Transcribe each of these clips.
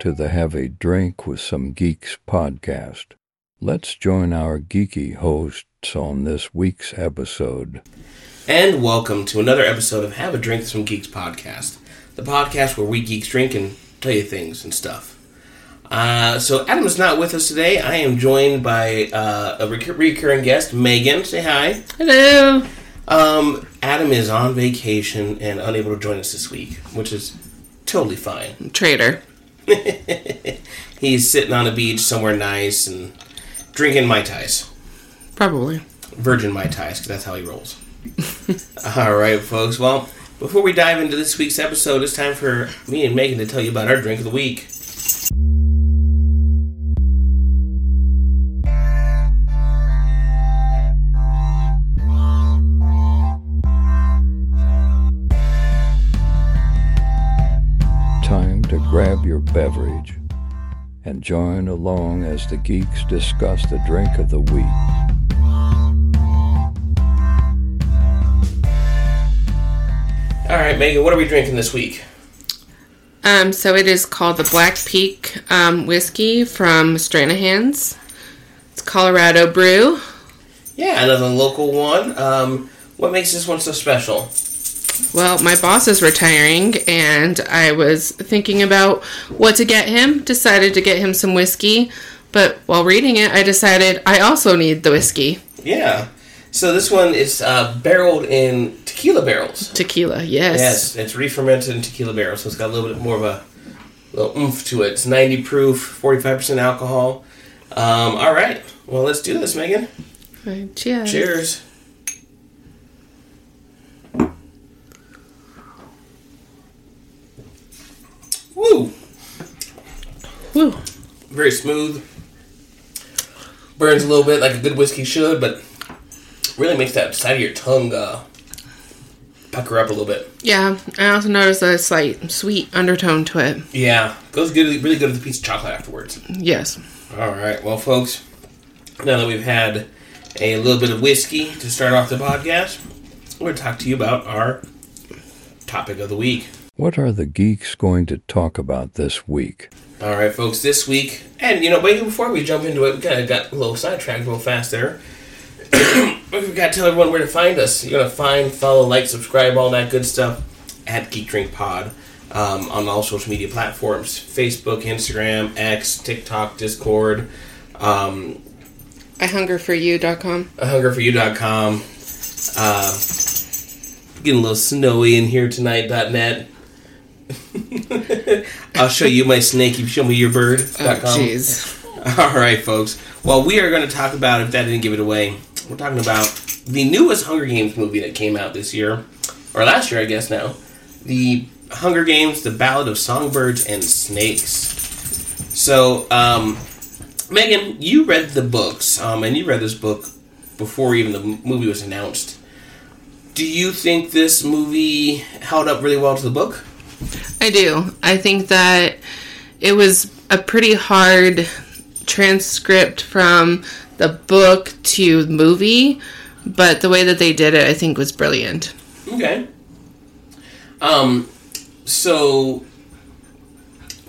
Welcome to the Have a Drink with Some Geeks podcast. Let's join our geeky hosts on this week's episode. And welcome to another episode of Have a Drink with Some Geeks podcast, the podcast where we geeks drink and tell you things and stuff. Uh, so Adam is not with us today. I am joined by uh, a recur- recurring guest, Meagan. Say hi. Hello. Um, Adam is on vacation and unable to join us this week, which is totally fine. Traitor. He's sitting on a beach somewhere nice and drinking mai tais, Probably. virgin mai tais, because that's how he rolls. All right, folks. Well, before we dive into this week's episode, it's time for me and Meagan to tell you about our drink of the week. Beverage and join along as the geeks discuss the drink of the week. All right, Meagan, what are we drinking this week? Um, so it is called the Black Peak um, whiskey from Stranahan's. It's Colorado brew. Yeah, another local one. Um, what makes this one so special? Well, my boss is retiring, and I was thinking about what to get him. Decided to get him some whiskey, but while reading it, I decided I also need the whiskey. Yeah. So this one is uh, barreled in tequila barrels. Tequila, yes. Yes, it's re-fermented in tequila barrels, so it's got a little bit more of a little oomph to it. It's 90 proof, 45% alcohol. Um, all right, well, let's do this, Meagan. Right, cheers. Cheers. Woo! Woo. Very smooth. Burns a little bit like a good whiskey should, but really makes that side of your tongue uh, pucker up a little bit. Yeah, I also noticed a slight sweet undertone to it. Yeah, goes good, really good with a piece of chocolate afterwards. Yes. All right, well, folks, now that we've had a little bit of whiskey to start off the podcast, we're going to talk to you about our topic of the week. What are the geeks going to talk about this week? All right, folks, this week, and you know, wait before we jump into it, we kind of got a little sidetracked real fast there. We've got to tell everyone where to find us. You're going to find, follow, like, subscribe, all that good stuff at Geek Drink Pod um, on all social media platforms Facebook, Instagram, X, TikTok, Discord. Um, I hunger for hungerforyou.com. hungerforyou.com. Uh, getting a little snowy in here tonight.net. I'll show you my snake. You show me your bird. Oh, jeez. All right, folks. Well, we are going to talk about, if that didn't give it away, we're talking about the newest Hunger Games movie that came out this year, or last year, I guess now. The Hunger Games, The Ballad of Songbirds and Snakes. So, um, Meagan, you read the books, um, and you read this book before even the movie was announced. Do you think this movie held up really well to the book? I do. I think that it was a pretty hard transcript from the book to movie, but the way that they did it, I think, was brilliant. Okay. Um, so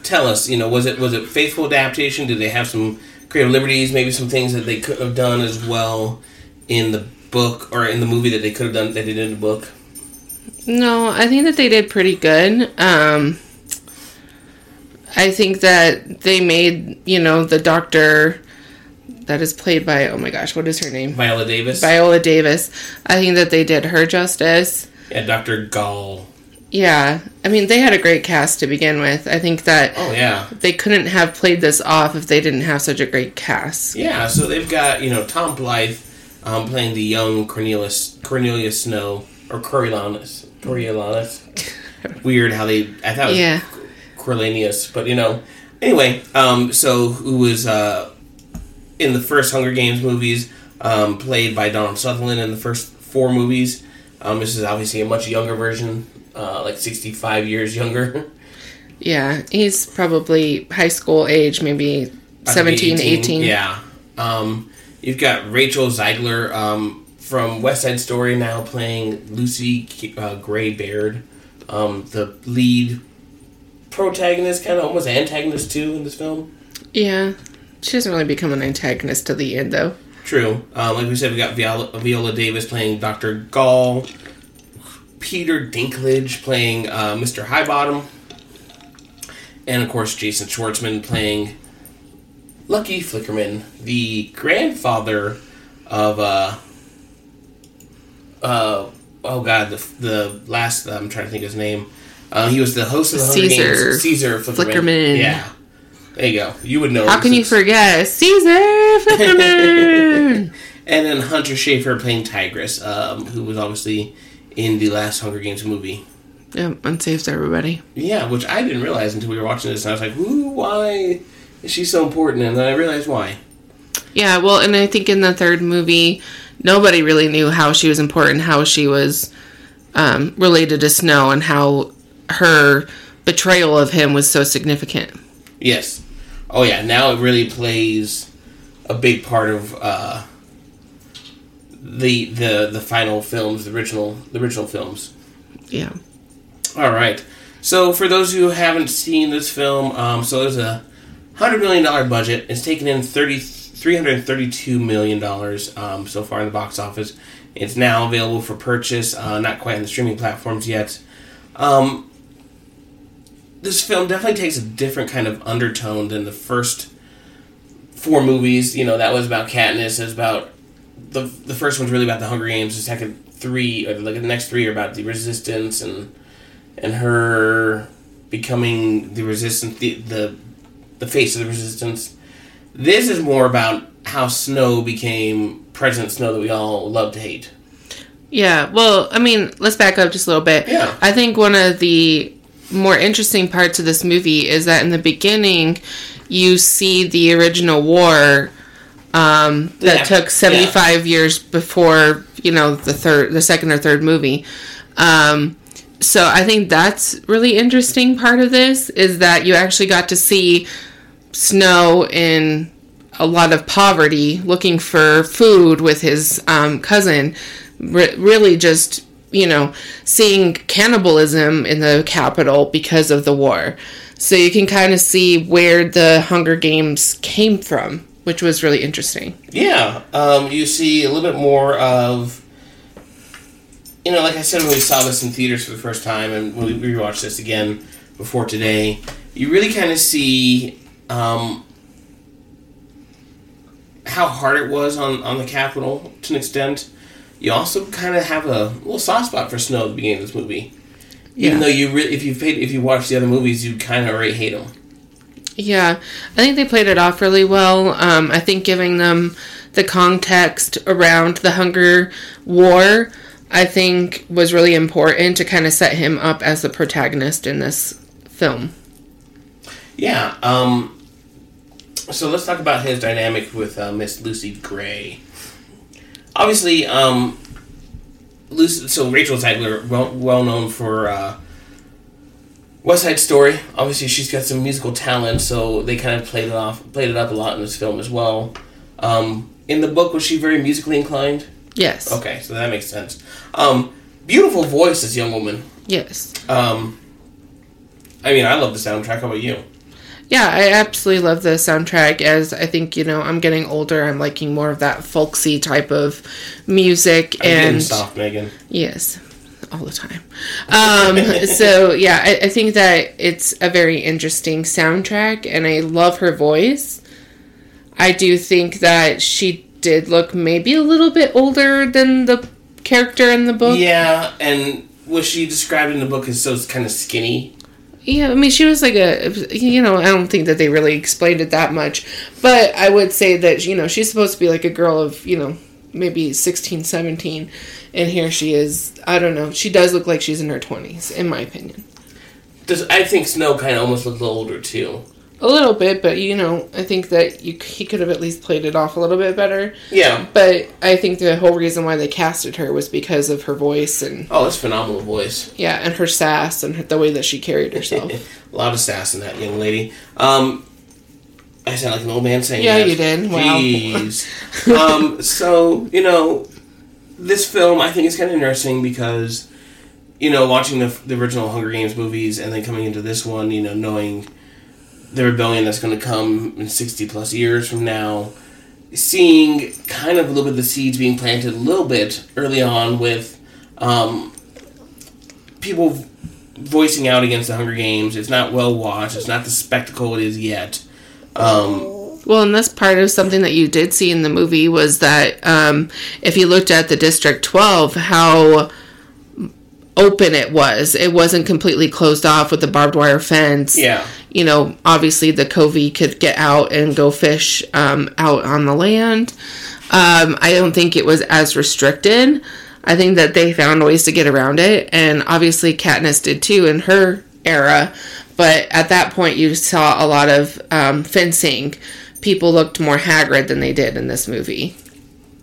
tell us, you know, was it was it faithful adaptation? Did they have some creative liberties? Maybe some things that they couldn't have done as well in the book or in the movie that they could have done that they did in the book. No, I think that they did pretty good. Um, I think that they made, you know, the doctor that is played by, oh my gosh, what is her name? Viola Davis, Viola Davis. I think that they did her justice. yeah, Doctor Gall. Yeah. I mean, they had a great cast to begin with. I think that Oh yeah, they couldn't have played this off if they didn't have such a great cast. yeah. So they've got you know Tom Blythe um, playing the young Cornelius Cornelius Snow or Coriolanus Coriolanus. Weird how they I thought it was Yeah. Cornelius, but you know. Anyway, um, so who was uh, in the first Hunger Games movies, um, played by Donald Sutherland in the first four movies. Um, this is obviously a much younger version, uh, like 65 years younger. Yeah. He's probably high school age, maybe 17, 18. Yeah. Um, you've got Rachel Zegler um, from West Side Story now playing Lucy uh, Gray Baird, um, the lead protagonist, kind of almost antagonist too in this film. Yeah. She doesn't really become an antagonist till the end, though. True. Um, like we said, we got Viola, Viola Davis playing Dr. Gall, Peter Dinklage playing uh, Mr. Highbottom, and of course Jason Schwartzman playing Lucky Flickerman, the grandfather of uh, uh, oh god, the the last I'm trying to think of his name. Uh, he was the host of the Hunger Caesar Games. Caesar Flickerman. Flickerman. Yeah, there you go. You would know. How can you forget Caesar Flickerman? And then Hunter Schafer playing Tigris, um, who was obviously in the last Hunger Games movie. Yeah, unsafe to everybody. Yeah, which I didn't realize until we were watching this, and I was like, "Ooh, why is she so important?" And then I realized why. Yeah, well, and I think in the third movie, nobody really knew how she was important, how she was um, related to Snow, and how her betrayal of him was so significant. Yes. Oh yeah. Now it really plays a big part of uh, the the the final films, the original the original films. Yeah. All right. So for those who haven't seen this film, um, so there's a hundred million dollar budget. It's taken in thirty three hundred thirty two million dollars um, so far in the box office. It's now available for purchase. Uh, not quite on the streaming platforms yet. Um, this film definitely takes a different kind of undertone than the first four movies. You know that was about Katniss. It was about the the first one's really about the Hunger Games. The second three, or like the next three, are about the Resistance and and her becoming the resistance, the, the the face of the resistance. This is more about how Snow became President Snow that we all love to hate. Yeah, well, I mean, let's back up just a little bit. Yeah. I think one of the more interesting parts of this movie is that in the beginning, you see the original war um, that Yeah, took 75 years before, you know, the third, the second or third movie. Um, so I think that's really interesting part of this is that you actually got to see Snow in a lot of poverty, looking for food with his um, cousin. Re- really, just you know, seeing cannibalism in the capital because of the war. So you can kind of see where the Hunger Games came from, which was really interesting. Yeah, um, you see a little bit more of, you know, like I said when we saw this in theaters for the first time, and when we rewatched this again before today, you really kind of see um, how hard it was on, on the Capitol to an extent. You also kind of have a little soft spot for Snow at the beginning of this movie. Even though you really, if you paid, if you watch the other movies, you kind of already hate him. Yeah, I think they played it off really well. Um, I think giving them the context around the Hunger War, I think, was really important to kind of set him up as the protagonist in this film. Yeah. Um, so let's talk about his dynamic with uh, Miss Lucy Gray. Obviously, um, Lucy, so Rachel Zegler, well, well known for uh, West Side Story. Obviously, she's got some musical talent, so they kind of played it off, played it up a lot in this film as well. Um, in the book, was she very musically inclined? Yes. Okay, so that makes sense. Um, beautiful voice, this young woman. Yes. Um, I mean, I love the soundtrack. How about you? Yeah, I absolutely love the soundtrack. As I think you know, I'm getting older. I'm liking more of that folksy type of music, I'm and soft, Meagan. Yes, all the time. Um, so yeah, I, I think that it's a very interesting soundtrack, and I love her voice. I do think that she did look maybe a little bit older than the character in the book. Yeah, and was she described in the book as so kind of skinny? Yeah, I mean, she was like a, you know, I don't think that they really explained it that much, but I would say that, you know, she's supposed to be like a girl of, you know, maybe 16, 17, and here she is, I don't know, she does look like she's in her 20s, in my opinion. Does I think Snow kind of almost looks older too. A little bit, but, you know, I think that you, he could have at least played it off a little bit better, Yeah. but I think the whole reason why they casted her was because of her voice and, Oh, that's phenomenal voice. yeah, and her sass and her, the way that she carried herself. a lot of sass in that young lady. Um, I sound like an old man saying Yeah, that. you did. Wow. Jeez. um, so you know, this film I think is kind of interesting because you know, watching the, the original Hunger Games movies and then coming into this one, you know, knowing the rebellion that's going to come in 60 plus years from now, seeing kind of a little bit of the seeds being planted a little bit early on with um, people voicing out against the Hunger Games. It's not well watched. It's not the spectacle it is yet. Um, Well, and that's part of something that you did see in the movie was that um, if you looked at the District 12, how open it was. It wasn't completely closed off with the barbed wire fence. yeah, You know, obviously the Covey could get out and go fish um, out on the land. Um, I don't think it was as restricted. I think that they found ways to get around it, and obviously Katniss did too in her era. But at that point, you saw a lot of um, fencing. People looked more haggard than they did in this movie.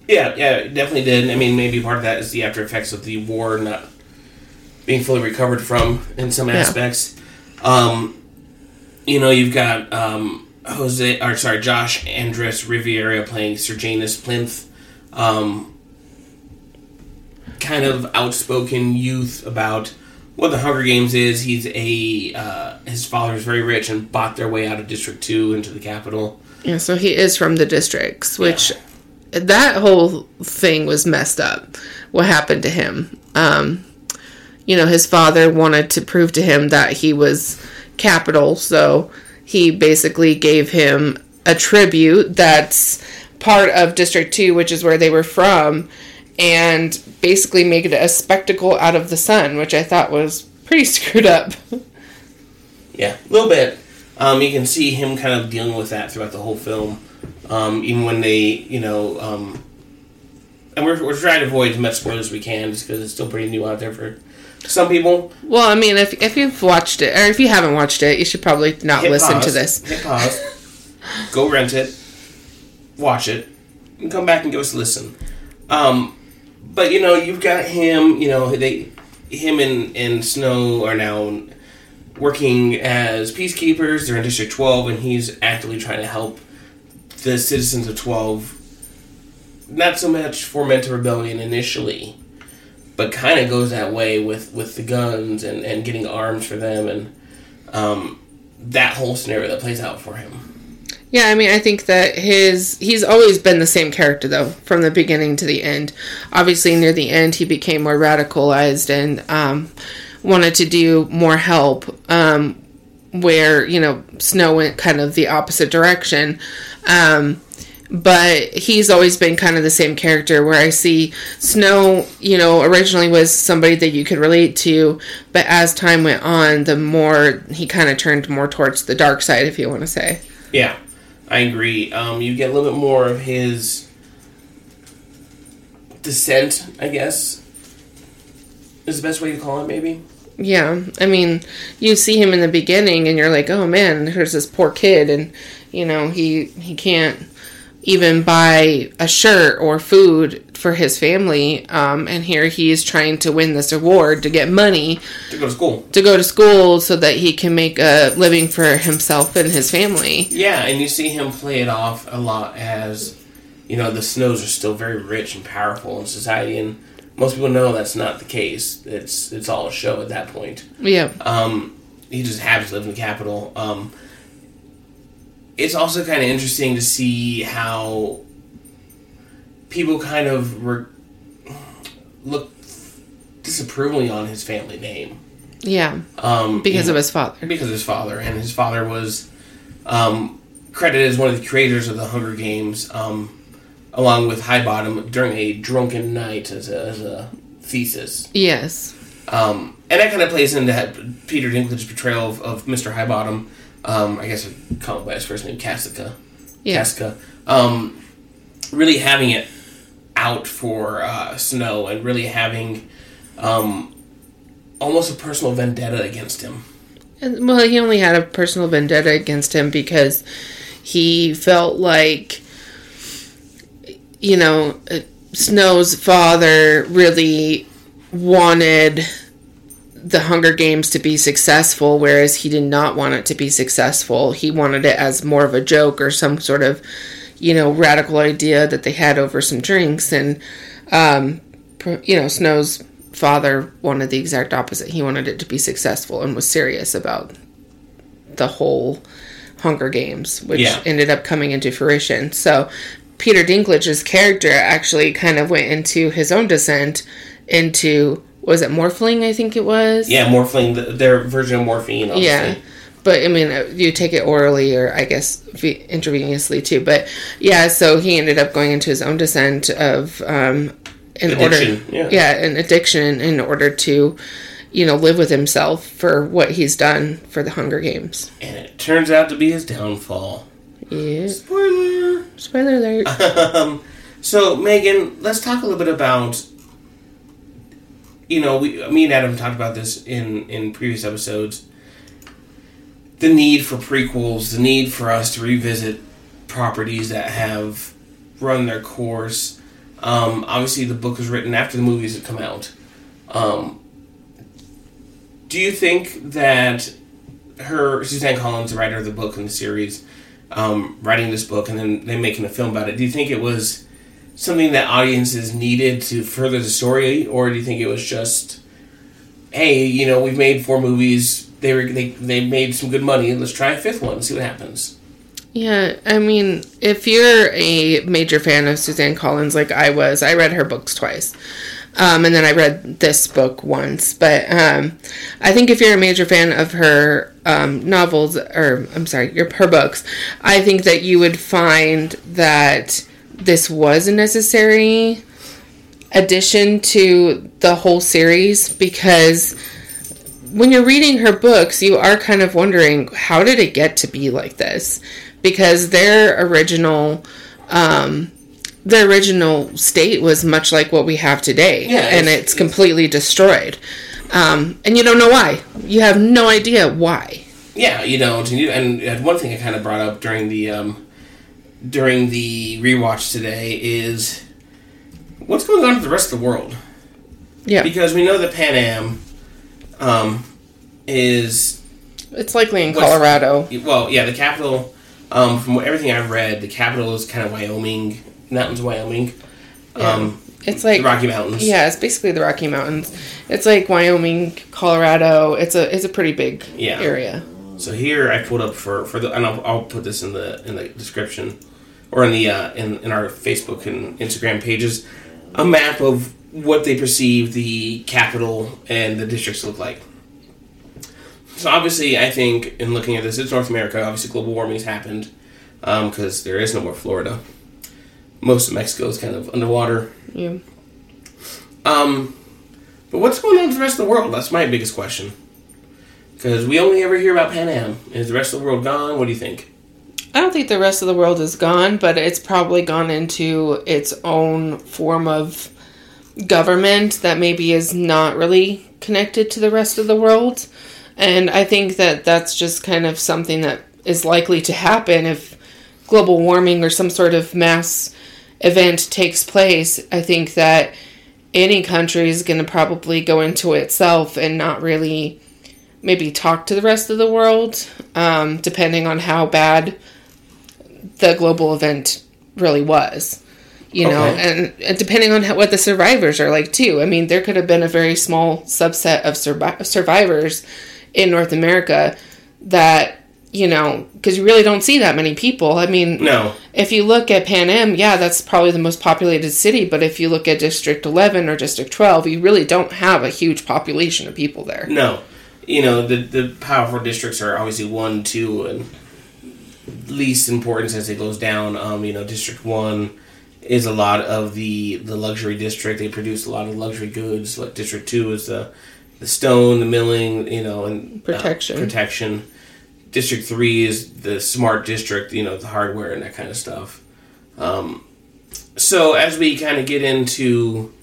yeah, yeah, definitely did. I mean, maybe part of that is the after effects of the war not being fully recovered from in some aspects. Um, you know, you've got um, Jose, or sorry, Josh Andres Rivera playing Sejanus Plinth. Um, kind of outspoken youth about what the Hunger Games is. He's a uh, his father is very rich and bought their way out of District Two into the capital. Yeah, so he is from the districts, which that whole thing was messed up. What happened to him? Um, you know, his father wanted to prove to him that he was capital, so he basically gave him a tribute that's part of District 2, which is where they were from, and basically made it a spectacle out of the sun, which I thought was pretty screwed up. Yeah, a little bit. Um, you can see him kind of dealing with that throughout the whole film. Um, even when they, you know, um, and we're, we're trying to avoid as much spoilers as we can just because it's still pretty new out there for some people. Well, I mean, if if you've watched it, or if you haven't watched it, you should probably not Hit listen pause, to this. Hit pause. go rent it. Watch it. And come back and give us a listen. Um, but you know, you've got him. You know, they, him and and Snow are now working as peacekeepers. They're in District Twelve, and he's actively trying to help the citizens of Twelve. Not so much for Mental rebellion initially, but kind of goes that way with with the guns and and getting arms for them and. Um, that whole scenario that plays out for him. Yeah, I mean, I think that his he's always been the same character though, from the beginning to the end. Obviously, near the end, he became more radicalized and um, wanted to do more help. Um, where you know Snow went kind of the opposite direction. Um, but he's always been kind of the same character where I see Snow, you know, originally was somebody that you could relate to, but as time went on, the more he kind of turned more towards the dark side, if you want to say. Yeah, I agree. Um, you get a little bit more of his descent, I guess, is the best way to call it, maybe. Yeah, I mean, you see him in the beginning, and you're like, "Oh man, there's this poor kid," and you know he he can't even buy a shirt or food for his family, um, and here he is trying to win this award to get money To go to school. to go to school so that he can make a living for himself and his family. Yeah, and you see him play it off a lot as, you know, the Snows are still very rich and powerful in society, and most people know that's not the case. It's it's all a show at that point. Yeah, Um, he just happens to live in the capital. Um, it's also kind of interesting to see how people kind of re- look disapprovingly on his family name yeah, um, because you of know, his father. because of his father, and his father was um, credited as one of the creators of the Hunger Games, um, along with Highbottom during a drunken night as a, as a thesis. Yes, Um, and that kind of plays into Peter Dinklage's portrayal of, of Mr. Highbottom. Um, I guess I'd call him by his first name, Cassica. Yeah. Cassica. Um, really having it out for uh, Snow and really having um, almost a personal vendetta against him. And, well, he only had a personal vendetta against him because he felt like, you know, uh, Snow's father really wanted the Hunger Games to be successful, whereas he did not want it to be successful. He wanted it as more of a joke or some sort of, you know, radical idea that they had over some drinks. And, um, you know, Snow's father wanted the exact opposite. He wanted it to be successful and was serious about the whole Hunger Games, which Yeah. ended up coming into fruition. So Peter Dinklage's character actually kind of went into his own descent into was it morphling? I think it was. Yeah, morphine, th- their version of morphine. Obviously. Yeah. But I mean, uh, you take it orally or I guess intravenously too. But yeah, so he ended up going into his own descent of um, in Addiction, order, yeah. an addiction in order to, you know, live with himself for what he's done for the Hunger Games. And it turns out to be his downfall. Yeah. Spoiler. Spoiler alert. um, so Meagan, let's talk a little bit about. You know, we, me and Adam talked about this in in previous episodes. The need for prequels, the need for us to revisit properties that have run their course. Um, obviously, the book was written after the movies had come out. Um, do you think that her Suzanne Collins, the writer of the book and the series, um, writing this book and then then making a film about it. Do you think it was something that audiences needed to further the story, or do you think it was just, hey, you know, we've made four movies, they were they they made some good money, and let's try a fifth one, and see what happens. Yeah, I mean, if you're a major fan of Suzanne Collins, like I was, I read her books twice. Um, and then I read this book once. But um, I think if you're a major fan of her um, novels, or I'm sorry, your her books, I think that you would find that this was a necessary addition to the whole series because when you're reading her books, you are kind of wondering how did it get to be like this? Because their original, um, their original state was much like what we have today, Yeah, and it's- it's, completely destroyed. Um, and you don't know why. You have no idea why. Yeah, you know, and you- and one thing I kind of brought up during the um, during the rewatch today is what's going on with the rest of the world. Yeah, Because we know that Panem um, is it's likely in Colorado. well, yeah, the capital. Um, from what- everything I've read, the capital is kind of Wyoming, mountains, of Wyoming, um, It's like the Rocky Mountains. yeah, it's basically the Rocky Mountains. It's like Wyoming, Colorado. It's a it's a pretty big Yeah. area. So here I pulled up for for the, and I'll, I'll put this in the in the description, or in the uh, in in our Facebook and Instagram pages, a map of what they perceive the capital and the districts look like. So obviously, I think in looking at this, it's North America. Obviously, global warming has happened because there is no more Florida. Most of Mexico is kind of underwater. Yeah. Um, but what's going on with the rest of the world? That's my biggest question. Because we only ever hear about Panem. Is the rest of the world gone? What do you think? I don't think the rest of the world is gone, but it's probably gone into its own form of government that maybe is not really connected to the rest of the world. And I think that that's just kind of something that is likely to happen if global warming or some sort of mass event takes place. I think that any country is going to probably go into itself and not really maybe talk to the rest of the world, um, depending on how bad the global event really was. You know, and, and depending on how, what the survivors are like too. I mean, there could have been a very small subset of survi- survivors in North America that you know because you really don't see that many people. I mean, No. if you look at Panem, yeah, that's probably the most populated city. But if you look at District 11 or District 12, you really don't have a huge population of people there. No. You know, the, the powerful districts are obviously 1, 2, and least importance as it goes down. Um, you know, District 1 is a lot of the, the luxury district. They produce a lot of luxury goods. Like District 2 is the, the stone, the milling, you know, and uh, Protection. protection. District 3 is the smart district, you know, the hardware and that kind of stuff. Um, so as we kind of get into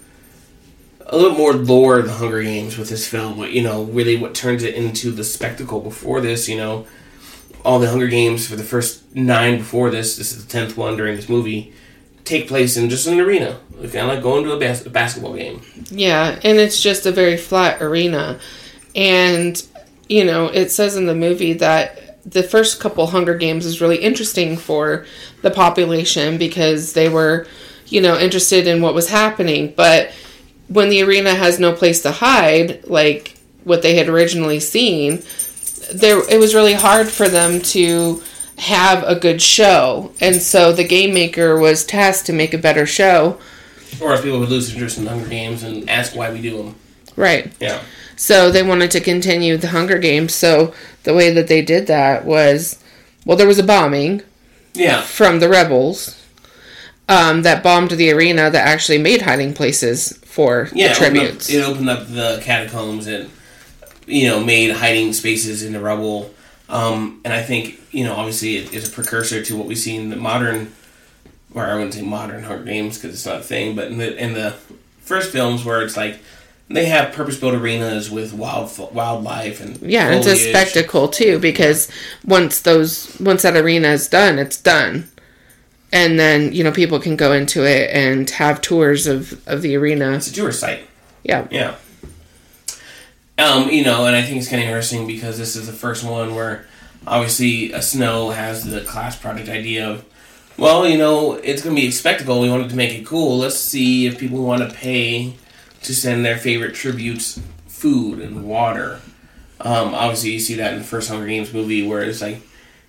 a little more lore of the Hunger Games with this film, you know, really what turns it into the spectacle before this, you know, all the Hunger Games for the first nine before this, this is the tenth one during this movie, take place in just an arena, kind of like going to a, bas- a basketball game. Yeah, and it's just a very flat arena. And, you know, it says in the movie that the first couple Hunger Games is really interesting for the population because they were, you know, interested in what was happening. But when the arena has no place to hide, like what they had originally seen, there it was really hard for them to have a good show. And so the game maker was tasked to make a better show. Or else people would lose interest in Hunger Games and ask why we do them. Right. Yeah. So they wanted to continue the Hunger Games. So the way that they did that was well, there was a bombing Yeah. from the rebels um, that bombed the arena that actually made hiding places for Yeah. the it opened up- It opened up the catacombs and, you know, made hiding spaces in the rubble. Um, and I think, you know, obviously it is a precursor to what we see in the modern, or I wouldn't say modern horror Games because it's not a thing, but in the, in the first films where it's like they have purpose-built arenas with wild wildlife and Yeah, and it's a spectacle too because once those once that arena is done, it's done. And then, you know, people can go into it and have tours of, of the arena. It's a tour site. Yeah. Yeah. Um, you know, and I think it's kind of interesting because this is the first one where obviously a Snow has the class project idea of, well, you know, it's going to be a spectacle. We wanted to make it cool. Let's see if people want to pay to send their favorite tributes food and water. Um, obviously, you see that in the first Hunger Games movie where it's like,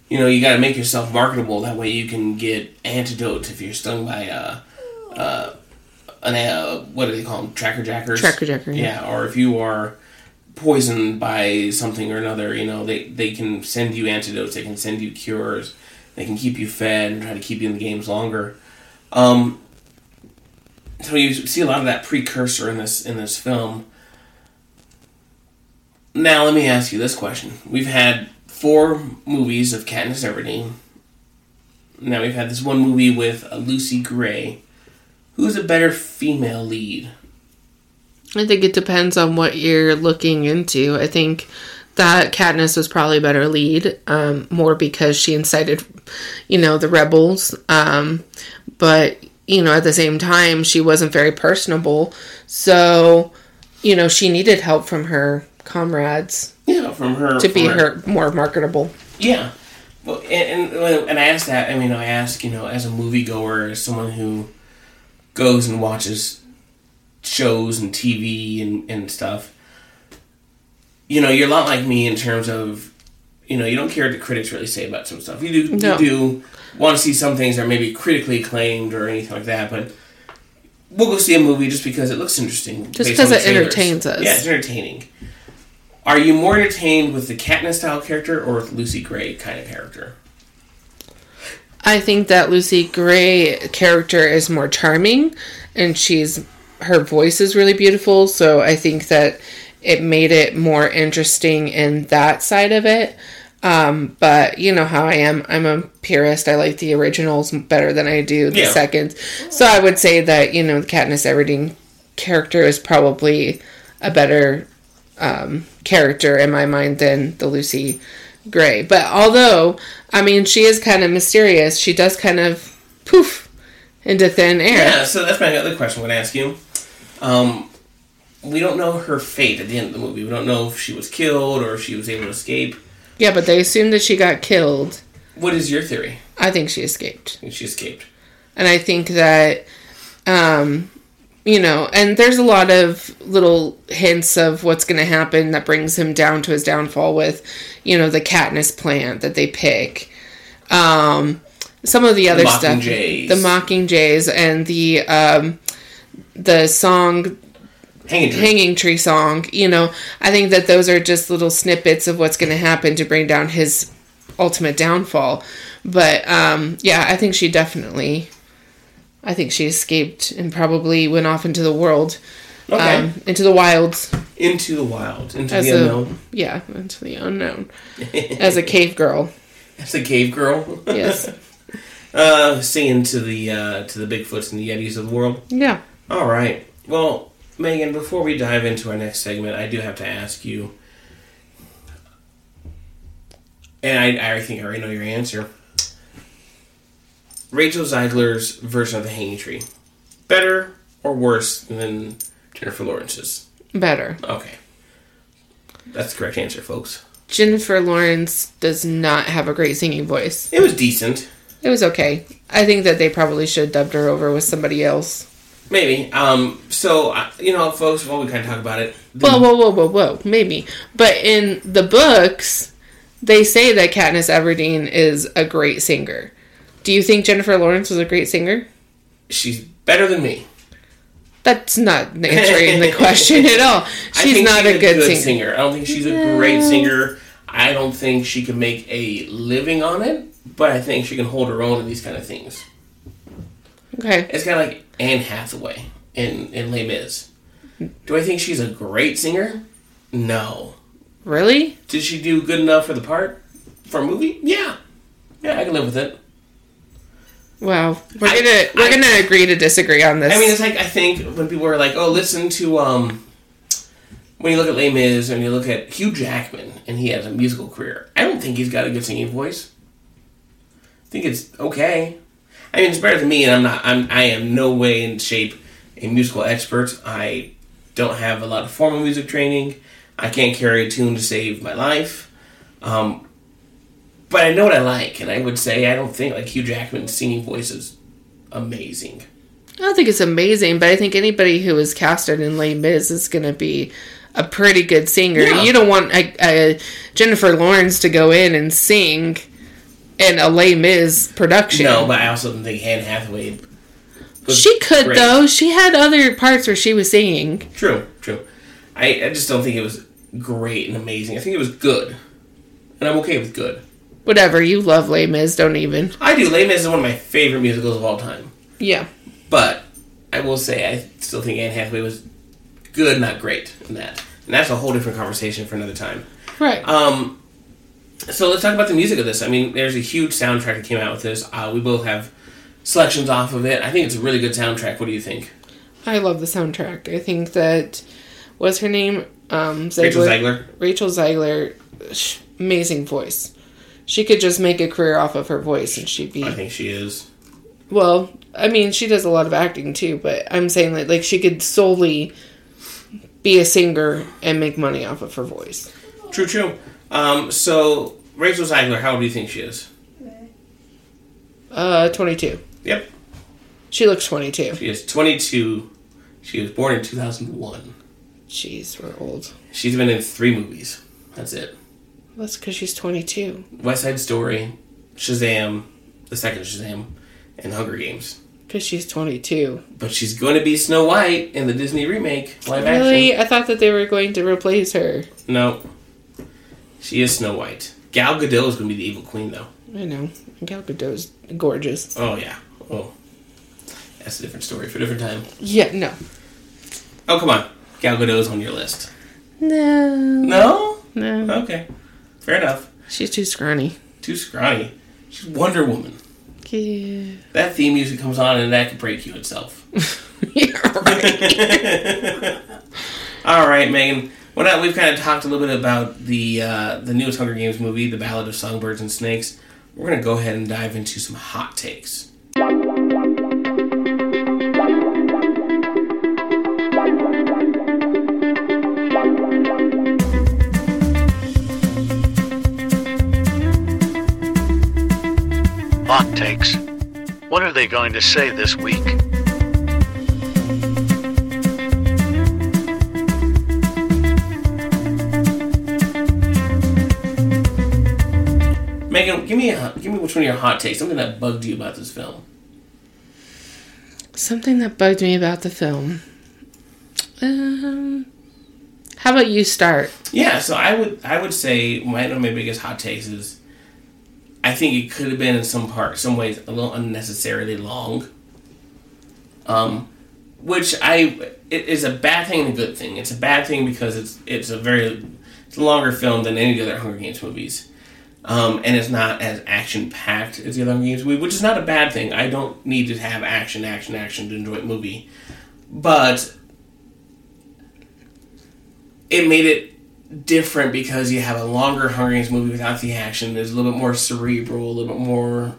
you know, you got to make yourself marketable. That way, you can get antidotes if you're stung by a, uh, an uh, what do they call them? Tracker jackers. Tracker jacker, yeah. Yeah, or if you are poisoned by something or another, you know, they they can send you antidotes. They can send you cures. They can keep you fed and try to keep you in the games longer. Um, so you see a lot of that precursor in this in this film. Now let me ask you this question: We've had four movies of Katniss Everdeen. Now we've had this one movie with Lucy Gray. Who's a better female lead? I think it depends on what you're looking into. I think that Katniss was probably a better lead, um, more because she incited, you know, the rebels. Um, but you know, at the same time, she wasn't very personable, so you know, she needed help from her comrades from her to be her more marketable. Yeah. Well, and, and and I ask that. I mean, I ask you know, as a moviegoer, as someone who goes and watches shows and TV and and stuff. You know, you're a lot like me in terms of, you know, you don't care what the critics really say about some stuff. You do, No. you do want to see some things that are maybe critically acclaimed or anything like that, but we'll go see a movie just because it looks interesting. Just because it trailers. entertains us. Yeah, it's entertaining. Are you more entertained with the Katniss style character or with Lucy Gray kind of character? I think that Lucy Gray character is more charming and she's her voice is really beautiful, so I think that it made it more interesting in that side of it. Um, but you know how I am. I'm a purist. I like the originals better than I do the Yeah. seconds. So I would say that, you know, the Katniss Everdeen character is probably a better um, character in my mind than the Lucy Gray. But although, I mean, she is kind of mysterious, she does kind of poof into thin air. Yeah, so that's my other question I'm going to ask you. Um, we don't know her fate at the end of the movie. We don't know if she was killed or if she was able to escape. Yeah, but they assume that she got killed. What is your theory? I think she escaped. She escaped. And I think that, um, you know, and there's a lot of little hints of what's going to happen that brings him down to his downfall with, you know, the Katniss plant that they pick. Um, some of the other stuff, Mockingjays. the Mockingjays, and the um, the song Hanging tree. hanging tree song you know i think that those are just little snippets of what's going to happen to bring down his ultimate downfall but um yeah i think she definitely i think she escaped and probably went off into the world okay. um into the wilds into the wild. Into as the a unknown. yeah into the unknown as a cave girl As a cave girl. yes uh, singing to the uh, to the Bigfoots and the Yetis of the world. yeah All right. Well, Meagan, before we dive into our next segment, I do have to ask you, and I, I think I already know your answer. Rachel Zegler's version of the Hanging Tree, better or worse than Jennifer Lawrence's? better Okay, that's the correct answer, folks. jennifer lawrence does not have a great singing voice It was decent. it was okay i think that they probably should have dubbed her over with somebody else Maybe. Um, so, uh, you know, folks, while we kind of talk about it, the- Whoa, whoa, whoa, whoa, whoa. Maybe. But in the books, they say that Katniss Everdeen is a great singer. Do you think Jennifer Lawrence was a great singer? she's better than me. That's not answering the question at all. She's not she's a good, singer. I don't think she's a great singer. I don't think she can make a living on it, but I think she can hold her own in these kind of things. Okay. It's kind of like Anne Hathaway in, in Les Mis. Do I think she's a great singer? No. Really? Did she do good enough for the part? For a movie? Yeah. Yeah, I can live with it. Wow. We're I- gonna we're I- gonna agree to disagree on this. I mean, it's like I think when people are like, "Oh, listen to," um, when you look at Les Mis and you look at Hugh Jackman and he has a musical career, I don't think he's got a good singing voice. I think it's okay. I mean, it's better than me, and I'm not. I'm. I am no way in shape a musical expert. I don't have a lot of formal music training. I can't carry a tune to save my life. Um, but I know what I like, and I would say I don't think like Hugh Jackman's singing voice is amazing. I don't think it's amazing, but I think anybody who is casted in Les Mis is gonna be a pretty good singer. Yeah. You don't want a, a uh, Jennifer Lawrence to go in and sing in a Les Mis production. No, but I also don't think Anne Hathaway. she could great. though. She had other parts where she was singing. True, true. I, I just don't think it was great and amazing. I think it was good, and I'm okay with good. Whatever you love, Les Mis. Don't even. I do. Les Mis is one of my favorite musicals of all time. Yeah. But I will say I still think Anne Hathaway was good, not great in that. And that's a whole different conversation for another time. Right. Um, so let's talk about the music of this. I mean, there's a huge soundtrack that came out with this. Uh, we both have selections off of it. I think it's a really good soundtrack. What do you think? I love the soundtrack. I think that was her name? Um, Rachel Zegler. Rachel Zegler, amazing voice. She could just make a career off of her voice, and she'd be I think she is. well. I mean, she does a lot of acting too, but I'm saying that like she could solely be a singer and make money off of her voice. True, true. Um, so Rachel Zegler, how old do you think she is? Uh, 22. Yep, She looks 22. she is 22. She was born in 2001. Jeez, we're old. She's been in three movies. That's it. That's because she's 22. West Side Story, Shazam, the second Shazam, and Hunger Games. Because she's 22. But she's going to be Snow White in the Disney remake live Really? action. I thought that they were going to replace her. No, she is Snow White. Gal Gadot is going to be the evil queen, though. I know. Gal Gadot's gorgeous. Oh yeah. Oh, that's a different story for a different time. Yeah, no. Oh come on, Gal Gadot's on your list. No. No. No. Okay, fair enough. She's too scrawny. Too scrawny. She's Wonder Woman. Yeah. That theme music comes on and that could break you itself. All right, Meagan. Well, now we've kind of talked a little bit about the uh, the newest Hunger Games movie, The Ballad of Songbirds and Snakes. We're gonna go ahead and dive into some hot takes. Hot takes. What are they going to say this week? Meagan, give me a give me which one of your hot takes, something that bugged you about this film. Something that bugged me about the film. Um, how about you start? Yeah, so I would I would say my one of my biggest hot takes is I think it could have been in some part some ways a little unnecessarily long. Um which I it is a bad thing and a good thing. It's a bad thing because it's it's a very it's a longer film than any of the other Hunger Games movies. Um, and it's not as action packed as the other Hunger Games movie, which is not a bad thing. I don't need to have action, action, action to enjoy a movie. But it made it different because you have a longer Hunger Games movie without the action. There's a little bit more cerebral, a little bit more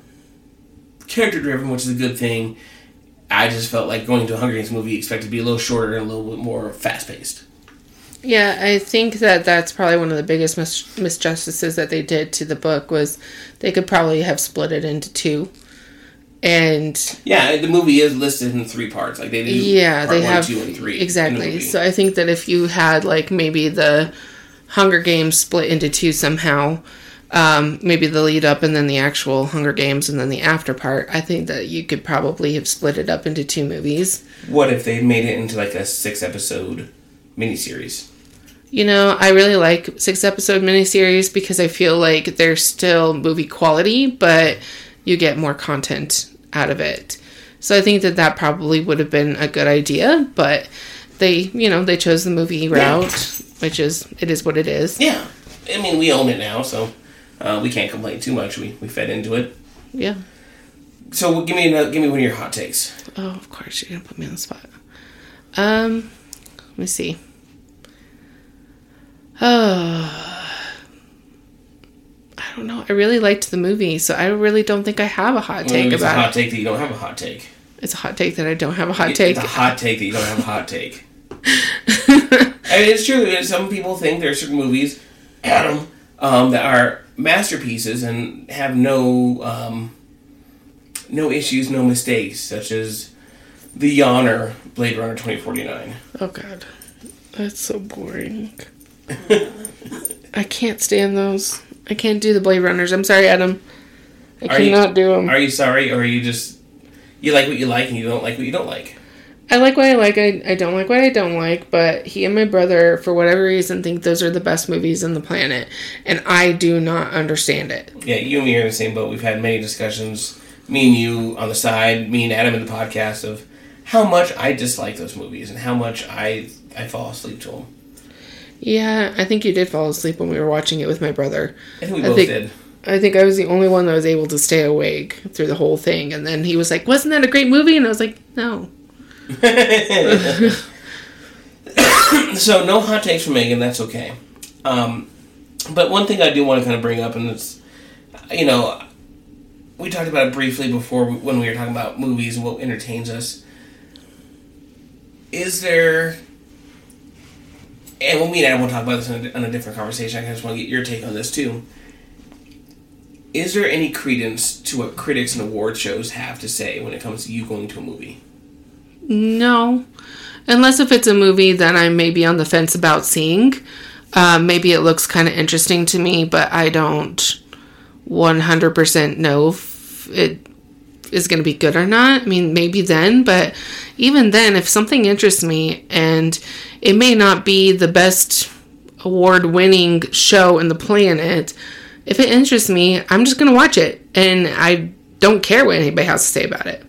character driven, which is a good thing. I just felt like going to a Hunger Games movie expected to be a little shorter and a little bit more fast paced. Yeah, I think that that's probably one of the biggest mis- misjustices that they did to the book was they could probably have split it into two and Yeah, the movie is listed in three parts. Like they do. yeah, part they one, have two, and three. the exactly. So I think that if you had like maybe the Hunger Games split into two somehow, um, maybe the lead up and then the actual Hunger Games and then the after part, I think that you could probably have split it up into two movies. what if they made it into like a six episode miniseries? You know, I really like six episode miniseries because I feel like they're still movie quality, but you get more content out of it. So I think that that probably would have been a good idea, but they, you know, they chose the movie route, which is it is what it is. Yeah, I mean we own it now, so uh, we can't complain too much. We we fed into it. Yeah. So give me another, give me one of your hot takes. Oh, of course you're gonna put me on the spot. Um, let me see. Oh, I don't know. I really liked the movie, so I really don't think I have a hot take it's a hot take that you don't have a hot take. It's a hot take that I don't have a hot take. It's a hot take that you don't have a hot take. I mean, it's true. that Some people think there are certain movies, Adam, um, that are masterpieces and have no um, no issues, no mistakes, such as The Yawner, Blade Runner twenty forty nine. Oh God, that's so boring. I can't stand those. I can't do the Blade Runners. I'm sorry, Adam. I Are you- cannot do them. Are you sorry, or are you just you like what you like and you don't like what you don't like? I like what I like. I, I don't like what I don't like. But he and my brother, for whatever reason, think those are the best movies on the planet, and I do not understand it. Yeah, you and me are in the same boat. We've had many discussions, me and you on the side, me and Adam in the podcast of how much I dislike those movies and how much I I fall asleep to them. Yeah, I think you did fall asleep when we were watching it with my brother. I think we I both think- did. I think I was the only one that was able to stay awake through the whole thing. And then he was like, "Wasn't that a great movie?" And I was like, "No." So no hot takes from Meagan. That's okay. Um, but one thing I do want to kind of bring up, and it's you know, we talked about it briefly before when we were talking about movies and what entertains us. Is there, and when we and Adam will talk about this in a, in a different conversation, I just want to get your take on this too. Is there any credence to what critics and award shows have to say when it comes to you going to a movie? No. Unless if it's a movie that I may be on the fence about seeing. Uh, maybe it looks kind of interesting to me, but I don't 100% know if it is going to be good or not. I mean, maybe then, but even then, if something interests me and it may not be the best award winning show in the planet, if it interests me, I'm just going to watch it. And I don't care what anybody has to say about it.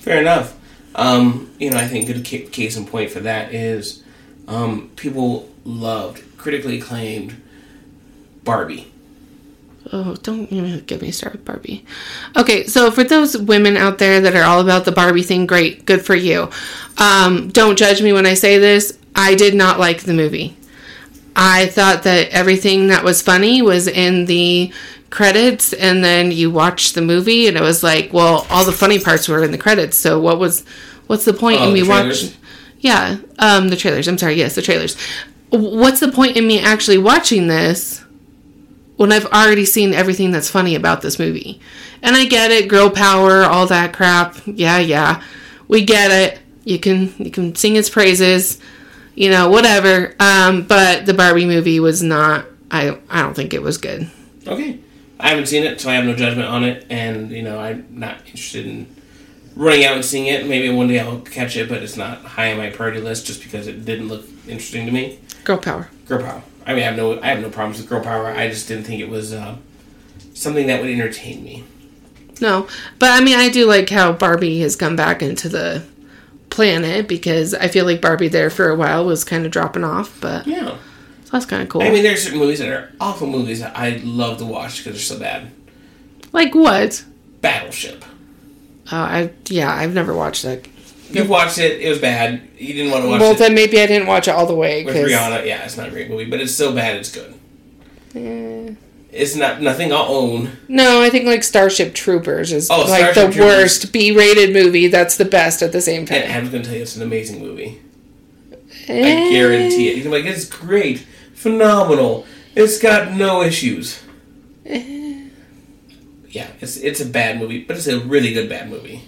Fair enough. Um, you know, I think good case in point for that is um, people loved, critically acclaimed Barbie. Oh, don't even get me started with Barbie. Okay, so for those women out there that are all about the Barbie thing, great, good for you. Um, don't judge me when I say this. I did not like the movie. I thought that everything that was funny was in the credits, and then you watch the movie, and it was like, well, all the funny parts were in the credits. So what was, what's the point Oh, in the me watching? Yeah, um, the trailers. I'm sorry. Yes, the trailers. What's the point in me actually watching this? when I've already seen everything that's funny about this movie. And I get it, girl power, all that crap. Yeah, yeah. We get it. You can you can sing its praises, you know, whatever. Um, but the Barbie movie was not I I don't think it was good. Okay. I haven't seen it, so I have no judgment on it, and, you know, I'm not interested in running out and seeing it. Maybe one day I'll catch it, but it's not high on my priority list just because it didn't look interesting to me. Girl power. Girl power. I mean, I have no, I have no problems with girl power. I just didn't think it was uh, something that would entertain me. No. But I mean I do like how Barbie has come back into the planet because I feel like Barbie there for a while was kind of dropping off, but Yeah. That's kind of cool. I mean, there's certain movies that are awful movies that I love to watch because they're so bad. like what? Battleship. Uh, I yeah, I've never watched that. You watched it; it was bad. You didn't want to watch Well, it Well, then maybe I didn't watch it all the way. with 'cause- Rihanna. Yeah, it's not a great movie, but it's so bad it's good. Eh. It's not nothing I'll own. No, I think like Starship Troopers is Oh, like Starship the Troopers. worst B-rated movie. That's the best at the same And time. Adam's gonna tell you it's an amazing movie. I Eh. guarantee it. He's like, it's great, phenomenal. It's got no issues. Yeah, it's it's a bad movie, but it's a really good bad movie.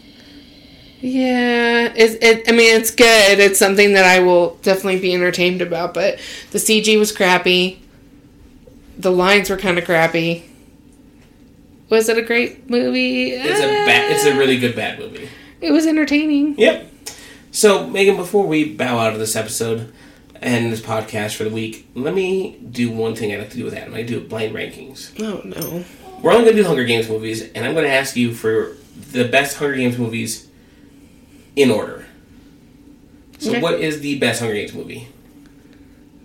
Yeah, it's, it. I mean, it's good. It's something that I will definitely be entertained about. But the CG was crappy. The lines were kind of crappy. Was it a great movie? It's a bad. It's a really good bad movie. It was entertaining. Yep. So Meagan, before we bow out of this episode and this podcast for the week, let me do one thing I like to do with Adam. I do blind rankings. Oh no. We're only going to do Hunger Games movies, and I'm going to ask you for the best Hunger Games movies in order. So, Okay. what is the best Hunger Games movie?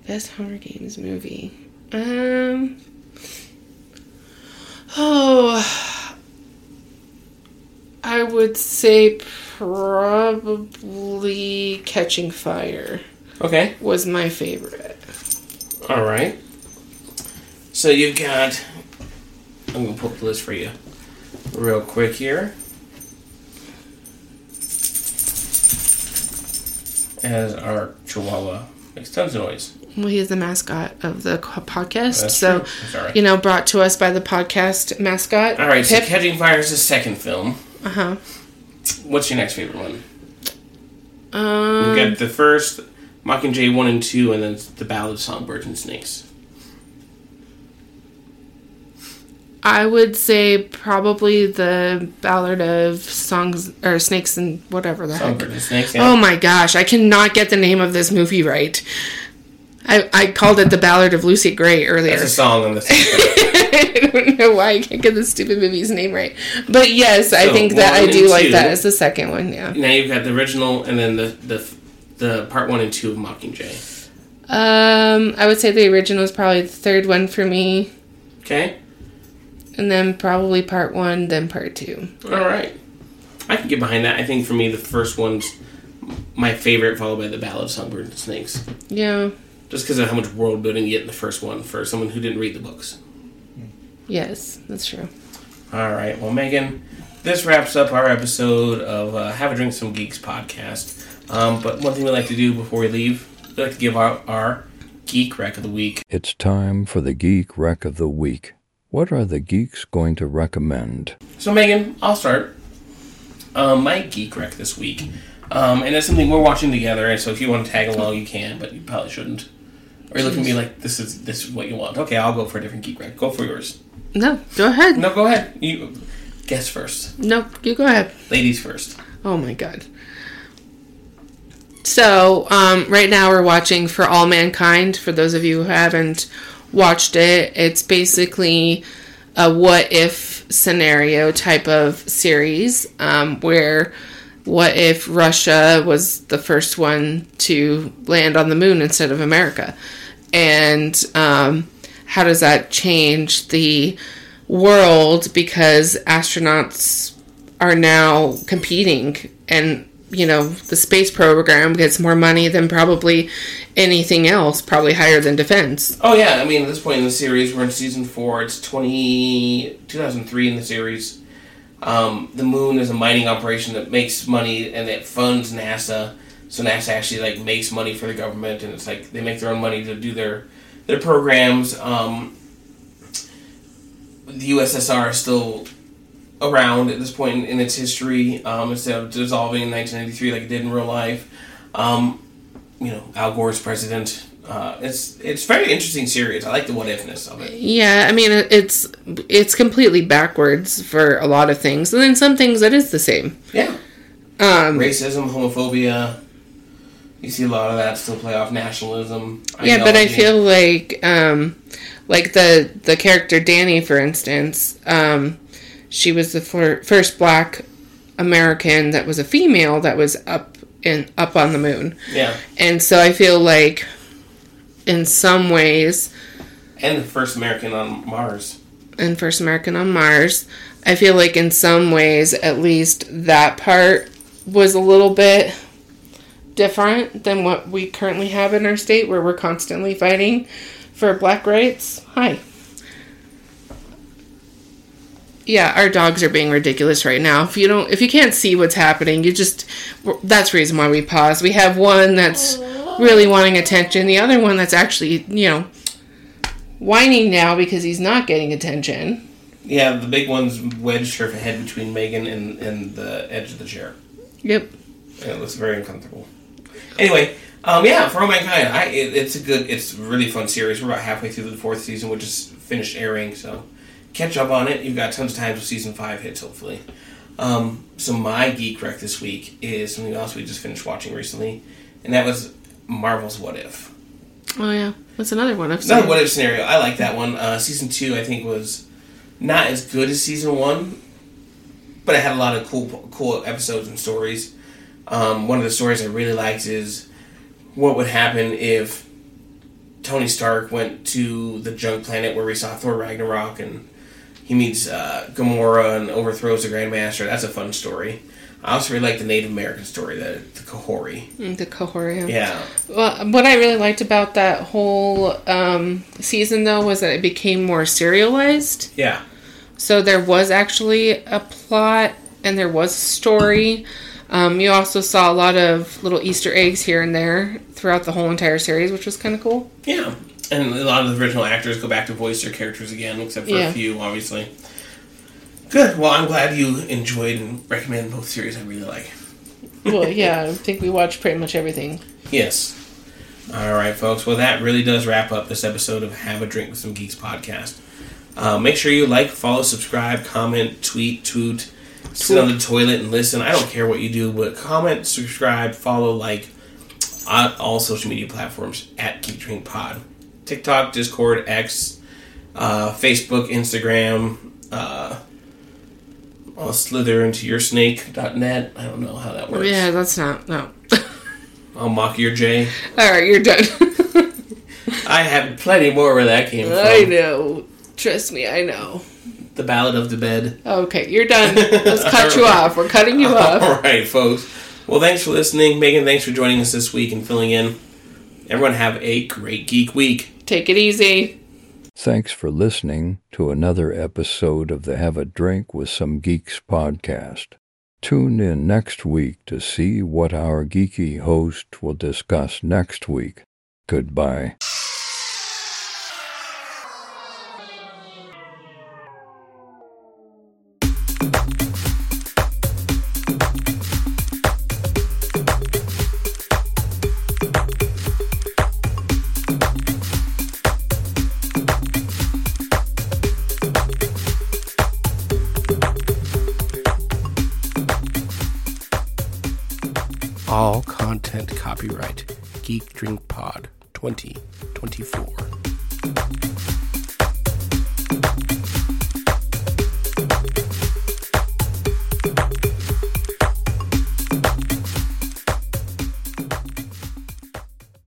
Best Hunger Games movie. Um. Oh. I would say probably Catching Fire Okay. was my favorite. All right. So you've got. I'm going to pull up the list for you real quick here. As our Chihuahua makes tons of noise. Well, he is the mascot of the podcast, That's so true. You know, brought to us by the podcast mascot. All right, so Pip. Catching Fire is the second film. uh huh. What's your next favorite one? Um, We've got the first, Mockingjay 1 and 2, and then the Ballad of Songbirds and Snakes. I would say probably the Ballad of Songs or Snakes and whatever the heck. Songbirds and Snakes, Oh my gosh, I cannot get the name of this movie right. I, I called it the Ballad of Lucy Gray earlier. That's a song on the I don't know why I can't get the stupid movie's name right. But yes, I think that I do like two. that as the second one, yeah. Now you've got the original and then the, the, the part 1 and 2 of Mockingjay. Um, I would say the original is probably the third one for me, Okay? and then probably part one, then part two. All right. I can get behind that. I think for me, the first one's my favorite, followed by the Ballad of Songbirds and Snakes. Yeah, Just because of how much world building you get in the first one for someone who didn't read the books. yes, that's true. All right. Well, Meagan, this wraps up our episode of uh, Have a Drink Some Geeks podcast. Um, but one thing we like to do before we leave, we like to give our, our geek Rec of the week. It's time for the Geek Rec of the Week. What are the geeks going to recommend? So, Meagan, I'll start. Um, my geek Rec this week, um, and it's something we're watching together. And so, if you want to tag along, you can, but you probably shouldn't. Or you look at me like this is this is what you want. Okay, I'll go for a different geek rec. Go for yours. No, go ahead. No, go ahead. You guess first. No, you go ahead. Ladies first. Oh my god. So, um, right now we're watching For All Mankind. For those of you who haven't watched it, it's basically a what if scenario type of series um, where what if Russia was the first one to land on the moon instead of America? And um, how does that change the world because astronauts are now competing and you know the space program gets more money than probably anything else probably higher than defense Oh yeah, I mean at this point in the series, we're in season four. It's 20, 2003 in the series. Um, the moon is a mining operation that makes money and it funds NASA. So NASA actually like makes money for the government, and it's like they make their own money to do their their programs. Um, the USSR is still around at this point in, in its history um, instead of dissolving in 1993 like it did in real life. Um, you know, Al Gore's president. Uh, it's it's very interesting series. I like the what ifness of it. yeah i mean it's it's completely backwards for a lot of things and then some things that is the same Yeah, um racism, homophobia. You see a lot of that still play off nationalism. yeah but i feel like um like the the character danny for instance um she was the fir- first black american that was a female that was up in up on the moon yeah, And so I feel like in some ways, and the first American on Mars. and First American on Mars, I feel like in some ways, at least that part was a little bit different than what we currently have in our state where we're constantly fighting for black rights. Hi. Yeah, our dogs are being ridiculous right now. If you don't if you can't see what's happening, you just that's the reason why we pause. We have one that's really wanting attention, the other one that's actually, you know, whining now because he's not getting attention. Yeah, the big one's wedged her head between Meagan and, and the edge of the chair. Yep. And it looks very uncomfortable. Anyway, um, yeah, For All Mankind, I, it, it's a good, it's a really fun series. We're about halfway through the fourth season, which is finished airing, so catch up on it. You've got tons of time till season five hits, hopefully. Um, so my geek rec this week is something else we just finished watching recently, and that was Marvel's What If. Oh yeah, that's another one. I've Another what if scenario. I like that one. Uh, season two, I think, was not as good as season one, but it had a lot of cool, cool episodes and stories. Um, one of the stories I really liked is what would happen if Tony Stark went to the junk planet where we saw Thor Ragnarok and he meets uh, Gamora and overthrows the Grandmaster. That's a fun story. I also really like the Native American story, the, the Kahori. Mm, The. Yeah. Yeah. Well, what I really liked about that whole um, season, though, was that it became more serialized. Yeah. So there was actually a plot and there was a story. Um, you also saw a lot of little Easter eggs here and there throughout the whole entire series, which was kind of cool. Yeah, and a lot of the original actors go back to voice their characters again, except for Yeah. a few, obviously. Good. Well, I'm glad you enjoyed and recommend both series. I really like. Well, yeah, I think we watched pretty much everything. Yes. All right, folks. Well, that really does wrap up this episode of Have a Drink with Some Geeks podcast. Uh, make sure you like, follow, subscribe, comment, tweet, toot, sit on the toilet and listen. I don't care what you do, but comment, subscribe, follow, like on all social media platforms at Geek Drink Pod. TikTok, Discord, X, uh, Facebook, Instagram. Uh, I'll slither into your snake.net. I don't know how that works. Yeah, that's not no. I'll mock your J. All right, you're done. I have plenty more where that came I know. Trust me, I know. The Ballad of the Bed. Okay, you're done. Let's cut you off. We're cutting you off. All right, folks. Well, thanks for listening. Meagan, thanks for joining us this week and filling in. Everyone have a great geek week. Take it easy. Thanks for listening to another episode of the Have a Drink with Some Geeks podcast. Tune in next week to see what our geeky host will discuss next week. Goodbye. Copyright Geek Drink Pod 2024.